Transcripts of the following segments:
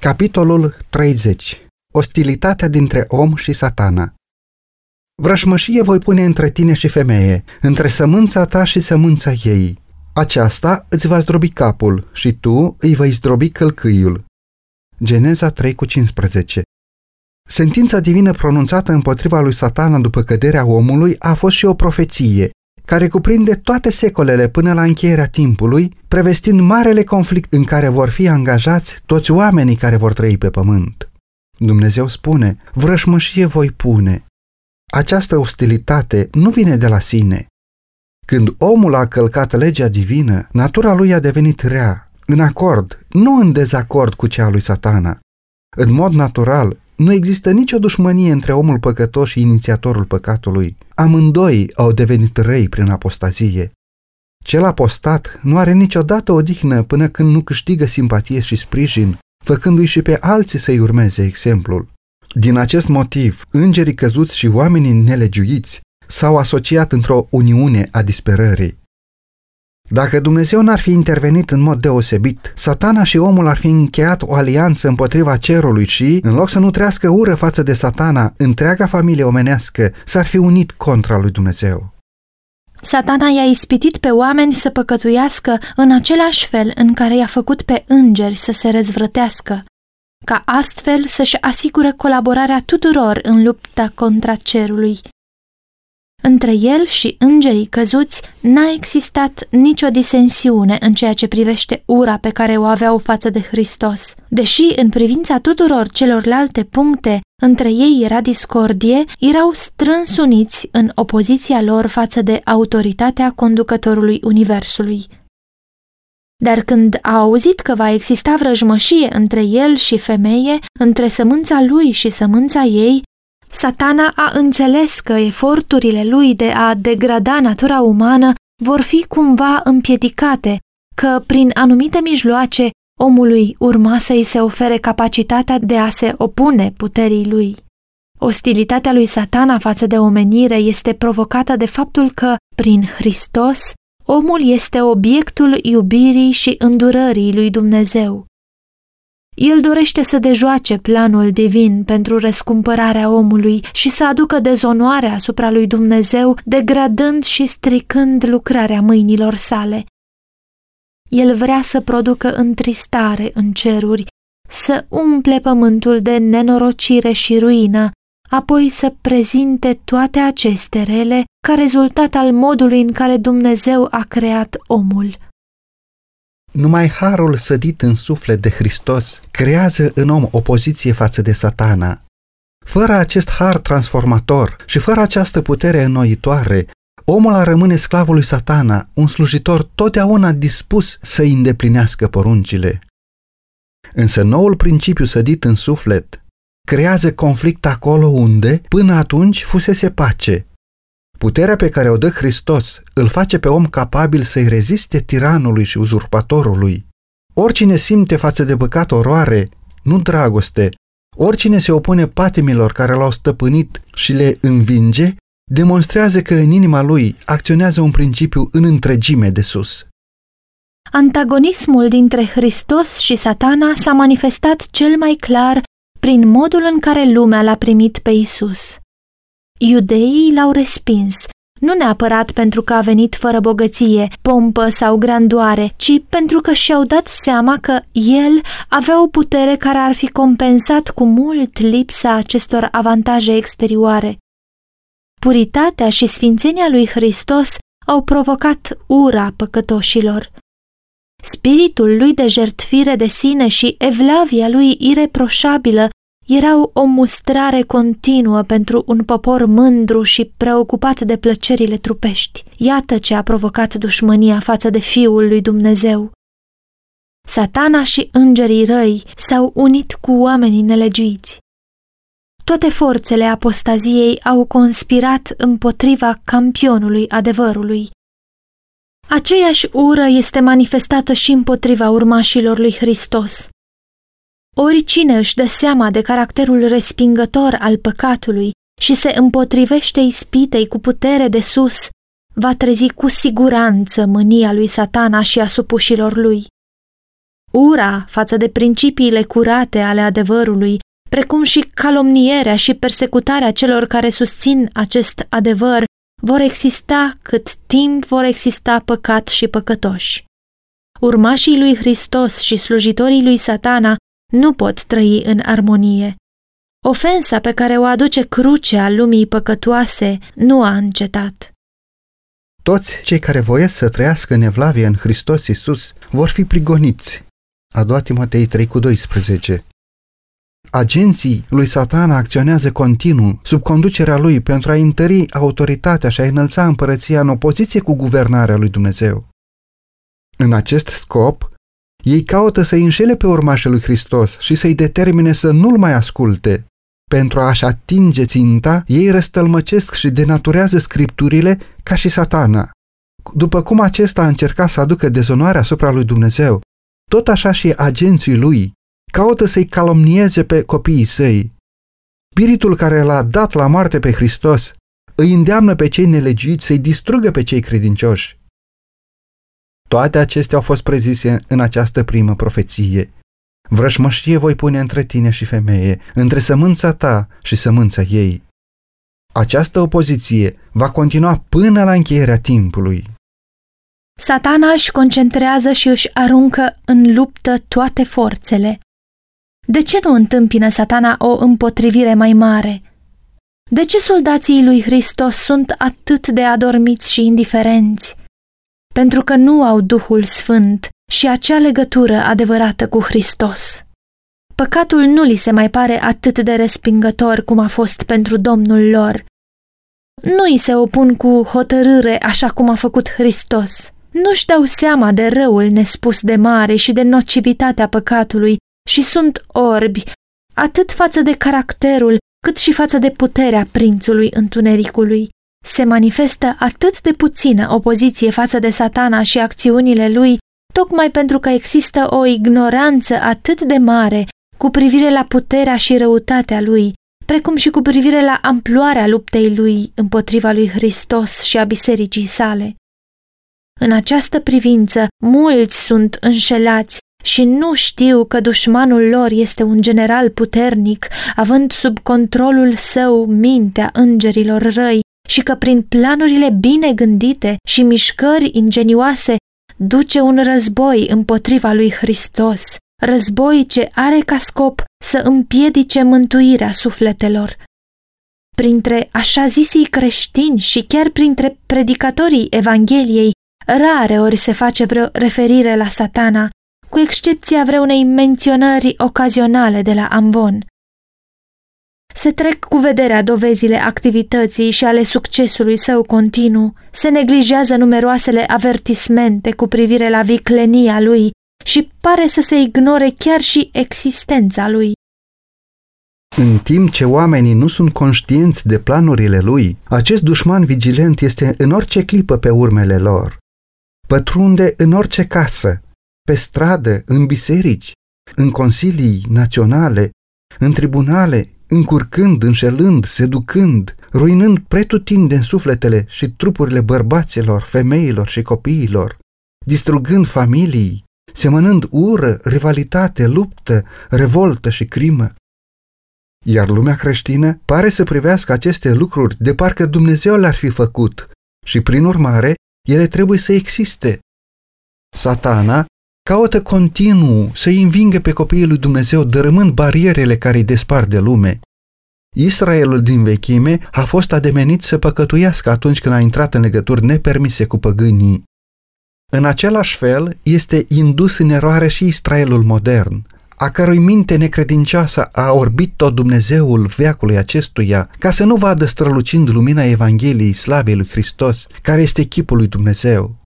Capitolul 30. Ostilitatea dintre om și satana Vrășmășie voi pune între tine și femeie, între sămânța ta și sămânța ei. Aceasta îți va zdrobi capul și tu îi vei zdrobi călcâiul. Geneza 3 cu 15 Sentința divină pronunțată împotriva lui satana după căderea omului a fost și o profeție, care cuprinde toate secolele până la încheierea timpului, prevestind marele conflict în care vor fi angajați toți oamenii care vor trăi pe pământ. Dumnezeu spune, vrășmășie voi pune. Această ostilitate nu vine de la sine. Când omul a călcat legea divină, natura lui a devenit rea, în acord, nu în dezacord cu cea lui satana. În mod natural, nu există nicio dușmănie între omul păcătos și inițiatorul păcatului. Amândoi au devenit răi prin apostazie. Cel apostat nu are niciodată odihnă până când nu câștigă simpatie și sprijin, făcându-i și pe alții să-i urmeze exemplul. Din acest motiv, îngerii căzuți și oamenii nelegiuiți s-au asociat într-o uniune a disperării. Dacă Dumnezeu n-ar fi intervenit în mod deosebit, satana și omul ar fi încheiat o alianță împotriva cerului și, în loc să nu trească ură față de satana, întreaga familie omenească s-ar fi unit contra lui Dumnezeu. Satana i-a ispitit pe oameni să păcătuiască în același fel în care i-a făcut pe îngeri să se răzvrătească, ca astfel să-și asigure colaborarea tuturor în lupta contra cerului între el și îngerii căzuți n-a existat nicio disensiune în ceea ce privește ura pe care o aveau față de Hristos. Deși în privința tuturor celorlalte puncte între ei era discordie, erau strâns uniți în opoziția lor față de autoritatea conducătorului Universului. Dar când a auzit că va exista vrăjmășie între el și femeie, între sămânța lui și sămânța ei, Satana a înțeles că eforturile lui de a degrada natura umană vor fi cumva împiedicate, că prin anumite mijloace omului urma să îi se ofere capacitatea de a se opune puterii lui. Ostilitatea lui satana față de omenire este provocată de faptul că, prin Hristos, omul este obiectul iubirii și îndurării lui Dumnezeu. El dorește să dejoace planul divin pentru răscumpărarea omului și să aducă dezonoare asupra lui Dumnezeu, degradând și stricând lucrarea mâinilor sale. El vrea să producă întristare în ceruri, să umple pământul de nenorocire și ruină, apoi să prezinte toate aceste rele ca rezultat al modului în care Dumnezeu a creat omul. Numai harul sădit în suflet de Hristos creează în om opoziție față de satana. Fără acest har transformator și fără această putere înnoitoare, omul a rămâne sclavul lui satana, un slujitor totdeauna dispus să îndeplinească poruncile. Însă noul principiu sădit în suflet creează conflict acolo unde, până atunci, fusese pace, Puterea pe care o dă Hristos îl face pe om capabil să-i reziste tiranului și uzurpatorului. Oricine simte față de păcat oroare, nu dragoste, oricine se opune patimilor care l-au stăpânit și le învinge, demonstrează că în inima lui acționează un principiu în întregime de sus. Antagonismul dintre Hristos și satana s-a manifestat cel mai clar prin modul în care lumea l-a primit pe Isus. Iudeii l-au respins, nu neapărat pentru că a venit fără bogăție, pompă sau grandoare, ci pentru că și-au dat seama că el avea o putere care ar fi compensat cu mult lipsa acestor avantaje exterioare. Puritatea și sfințenia lui Hristos au provocat ura păcătoșilor. Spiritul lui de jertfire de sine și evlavia lui ireproșabilă erau o mustrare continuă pentru un popor mândru și preocupat de plăcerile trupești. Iată ce a provocat dușmânia față de Fiul lui Dumnezeu. Satana și îngerii răi s-au unit cu oamenii nelegiuiți. Toate forțele apostaziei au conspirat împotriva campionului adevărului. Aceeași ură este manifestată și împotriva urmașilor lui Hristos. Oricine își dă seama de caracterul respingător al păcatului și se împotrivește ispitei cu putere de sus, va trezi cu siguranță mânia lui satana și a supușilor lui. ura față de principiile curate ale adevărului, precum și calomnierea și persecutarea celor care susțin acest adevăr, vor exista cât timp vor exista păcat și păcătoși. Urmașii lui Hristos și slujitorii lui Satana nu pot trăi în armonie. Ofensa pe care o aduce crucea lumii păcătoase nu a încetat. Toți cei care voiesc să trăiască în evlavie în Hristos Iisus vor fi prigoniți. A doua Timotei 3 cu 12 Agenții lui Satana acționează continuu sub conducerea lui pentru a întări autoritatea și a înălța împărăția în opoziție cu guvernarea lui Dumnezeu. În acest scop, ei caută să-i înșele pe urmașul lui Hristos și să-i determine să nu-l mai asculte. Pentru a-și atinge ținta, ei răstălmăcesc și denaturează scripturile ca și satana. După cum acesta a încercat să aducă dezonoare asupra lui Dumnezeu, tot așa și agenții lui caută să-i calomnieze pe copiii săi. Spiritul care l-a dat la moarte pe Hristos îi îndeamnă pe cei nelegiuiți să-i distrugă pe cei credincioși. Toate acestea au fost prezise în această primă profeție. Vrășmășie voi pune între tine și femeie, între sămânța ta și sămânța ei. Această opoziție va continua până la încheierea timpului. Satana își concentrează și își aruncă în luptă toate forțele. De ce nu întâmpină satana o împotrivire mai mare? De ce soldații lui Hristos sunt atât de adormiți și indiferenți? Pentru că nu au Duhul Sfânt și acea legătură adevărată cu Hristos. Păcatul nu li se mai pare atât de respingător cum a fost pentru Domnul lor. Nu îi se opun cu hotărâre așa cum a făcut Hristos. Nu-și dau seama de răul nespus de mare și de nocivitatea păcatului și sunt orbi, atât față de caracterul, cât și față de puterea prințului întunericului. Se manifestă atât de puțină opoziție față de satana și acțiunile lui, tocmai pentru că există o ignoranță atât de mare cu privire la puterea și răutatea lui, precum și cu privire la amploarea luptei lui împotriva lui Hristos și a bisericii sale. În această privință, mulți sunt înșelați și nu știu că dușmanul lor este un general puternic, având sub controlul său mintea îngerilor răi și că prin planurile bine gândite și mișcări ingenioase duce un război împotriva lui Hristos, război ce are ca scop să împiedice mântuirea sufletelor. Printre așa zisii creștini și chiar printre predicatorii Evangheliei, rare ori se face vreo referire la satana, cu excepția vreunei menționări ocazionale de la Amvon. Se trec cu vederea dovezile activității și ale succesului său continuu, se neglijează numeroasele avertismente cu privire la viclenia lui și pare să se ignore chiar și existența lui. În timp ce oamenii nu sunt conștienți de planurile lui, acest dușman vigilent este în orice clipă pe urmele lor. Pătrunde în orice casă, pe stradă, în biserici, în consilii naționale, în tribunale, încurcând, înșelând, seducând, ruinând în sufletele și trupurile bărbaților, femeilor și copiilor, distrugând familii, semănând ură, rivalitate, luptă, revoltă și crimă. Iar lumea creștină pare să privească aceste lucruri de parcă Dumnezeu le-ar fi făcut și, prin urmare, ele trebuie să existe. Satana caută continuu să-i învingă pe copiii lui Dumnezeu, dărâmând barierele care îi despart de lume. Israelul din vechime a fost ademenit să păcătuiască atunci când a intrat în legături nepermise cu păgânii. În același fel, este indus în eroare și Israelul modern, a cărui minte necredincioasă a orbit tot Dumnezeul veacului acestuia, ca să nu vadă strălucind lumina Evangheliei slavei lui Hristos, care este chipul lui Dumnezeu.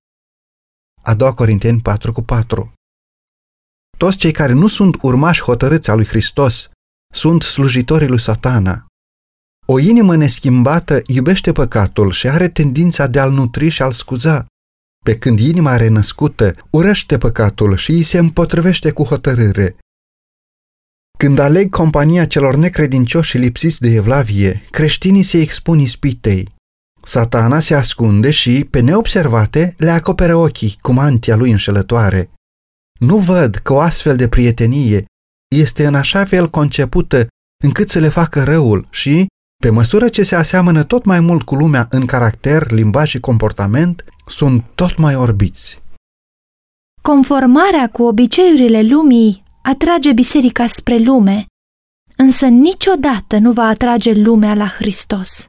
A doua Corinteni 4 cu 4 Toți cei care nu sunt urmași hotărâți a lui Hristos sunt slujitorii lui satana. O inimă neschimbată iubește păcatul și are tendința de a-l nutri și a-l scuza, pe când inima renăscută urăște păcatul și îi se împotrivește cu hotărâre. Când aleg compania celor necredincioși și lipsiți de evlavie, creștinii se expun ispitei. Satana se ascunde și, pe neobservate, le acoperă ochii cu mantia lui înșelătoare. nu văd că o astfel de prietenie este în așa fel concepută încât să le facă răul și, pe măsură ce se aseamănă tot mai mult cu lumea în caracter, limbaj și comportament, sunt tot mai orbiți. Conformarea cu obiceiurile lumii atrage biserica spre lume, însă niciodată nu va atrage lumea la Hristos.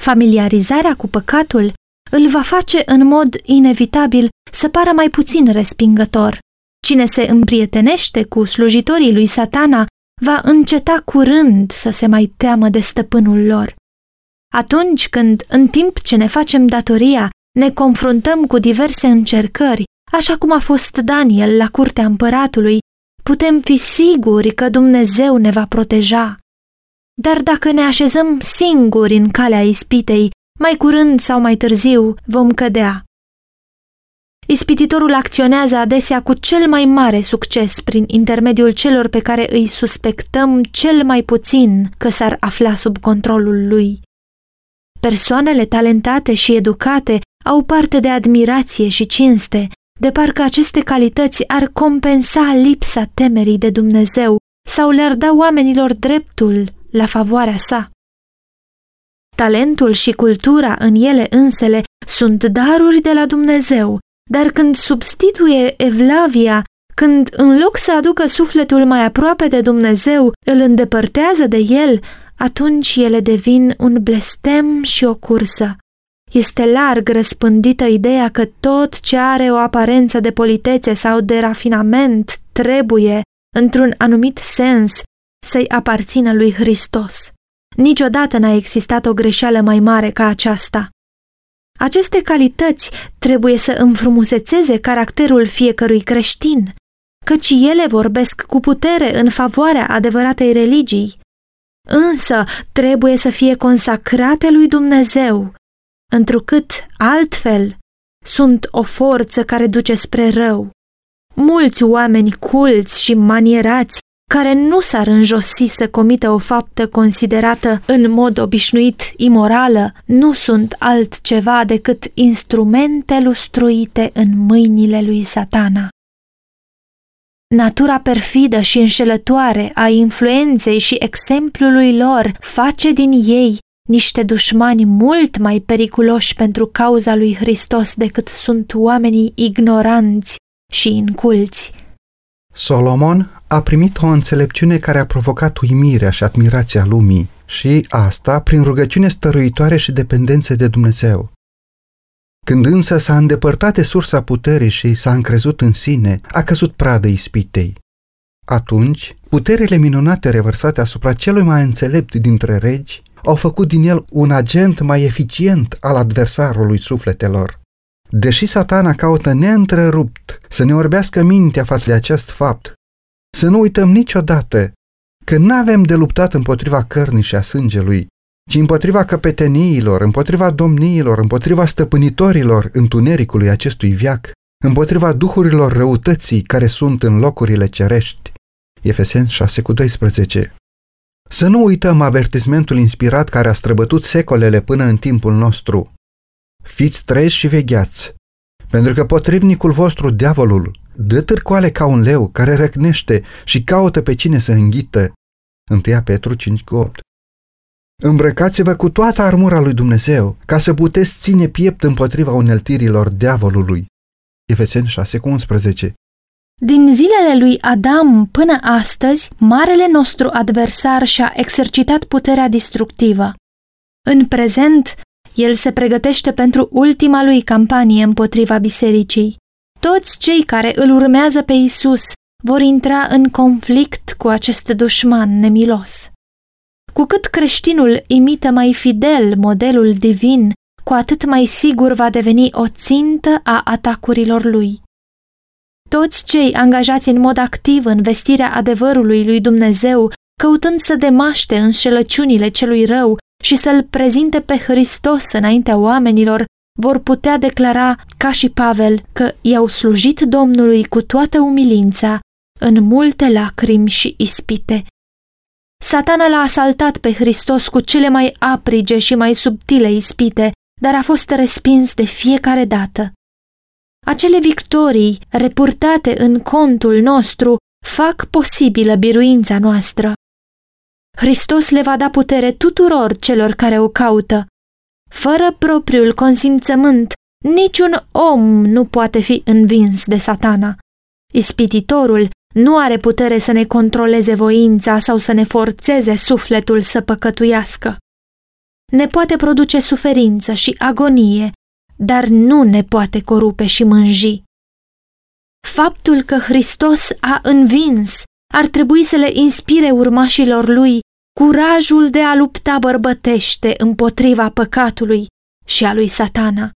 Familiarizarea cu păcatul îl va face în mod inevitabil să pară mai puțin respingător. Cine se împrietenește cu slujitorii lui satana va înceta curând să se mai teamă de stăpânul lor. Atunci când, în timp ce ne facem datoria, ne confruntăm cu diverse încercări, așa cum a fost Daniel la curtea împăratului, putem fi siguri că Dumnezeu ne va proteja. Dar dacă ne așezăm singuri în calea ispitei, mai curând sau mai târziu vom cădea. Ispititorul acționează adesea cu cel mai mare succes prin intermediul celor pe care îi suspectăm cel mai puțin că s-ar afla sub controlul lui. Persoanele talentate și educate au parte de admirație și cinste, de parcă aceste calități ar compensa lipsa temerii de Dumnezeu sau le-ar da oamenilor dreptul la favoarea sa. Talentul și cultura în ele însele sunt daruri de la Dumnezeu, dar când substituie evlavia, când în loc să aducă sufletul mai aproape de Dumnezeu, îl îndepărtează de el, atunci ele devin un blestem și o cursă. Este larg răspândită ideea că tot ce are o aparență de politețe sau de rafinament trebuie, într-un anumit sens, să-i aparțină lui Hristos. Niciodată n-a existat o greșeală mai mare ca aceasta. Aceste calități trebuie să înfrumusețeze caracterul fiecărui creștin, căci ele vorbesc cu putere în favoarea adevăratei religii. Însă trebuie să fie consacrate lui Dumnezeu, întrucât altfel sunt o forță care duce spre rău. Mulți oameni culți și manierați care nu s-ar înjosi să comită o faptă considerată în mod obișnuit imorală, nu sunt altceva decât instrumente lustruite în mâinile lui satana. Natura perfidă și înșelătoare a influenței și exemplului lor face din ei niște dușmani mult mai periculoși pentru cauza lui Hristos decât sunt oamenii ignoranți și inculți. Solomon a primit o înțelepciune care a provocat uimirea și admirația lumii și asta prin rugăciune stăruitoare și dependențe de Dumnezeu. Când însă s-a îndepărtat de sursa puterii și s-a încrezut în sine, a căzut pradă ispitei. Atunci, puterile minunate revărsate asupra celui mai înțelept dintre regi au făcut din el un agent mai eficient al adversarului sufletelor. Deși satana caută neîntrerupt să ne orbească mintea față de acest fapt, să nu uităm niciodată că nu avem de luptat împotriva cărnii și a sângelui, ci împotriva căpeteniilor, împotriva domniilor, împotriva stăpânitorilor întunericului acestui viac, împotriva duhurilor răutății care sunt în locurile cerești. Efeseni 6 cu 12 Să nu uităm avertismentul inspirat care a străbătut secolele până în timpul nostru. Fiți treji și vegheați, pentru că potrivnicul vostru, diavolul, dă târcoale ca un leu care răcnește și caută pe cine să înghită. 1 Petru 5,8 Îmbrăcați-vă cu toată armura lui Dumnezeu, ca să puteți ține piept împotriva uneltirilor diavolului. Efeseni 6,11 Din zilele lui Adam până astăzi, marele nostru adversar și-a exercitat puterea distructivă. În prezent, el se pregătește pentru ultima lui campanie împotriva bisericii. Toți cei care îl urmează pe Isus vor intra în conflict cu acest dușman nemilos. Cu cât creștinul imită mai fidel modelul divin, cu atât mai sigur va deveni o țintă a atacurilor lui. Toți cei angajați în mod activ în vestirea adevărului lui Dumnezeu, căutând să demaște înșelăciunile celui rău și să-L prezinte pe Hristos înaintea oamenilor, vor putea declara, ca și Pavel, că i-au slujit Domnului cu toată umilința, în multe lacrimi și ispite. Satana l-a asaltat pe Hristos cu cele mai aprige și mai subtile ispite, dar a fost respins de fiecare dată. acele victorii repurtate în contul nostru fac posibilă biruința noastră. Hristos le va da putere tuturor celor care o caută. Fără propriul consimțământ, niciun om nu poate fi învins de satana. Ispititorul nu are putere să ne controleze voința sau să ne forțeze sufletul să păcătuiască. Ne poate produce suferință și agonie, dar nu ne poate corupe și mânji. Faptul că Hristos a învins ar trebui să le inspire urmașilor lui curajul de a lupta bărbătește împotriva păcatului și a lui satana.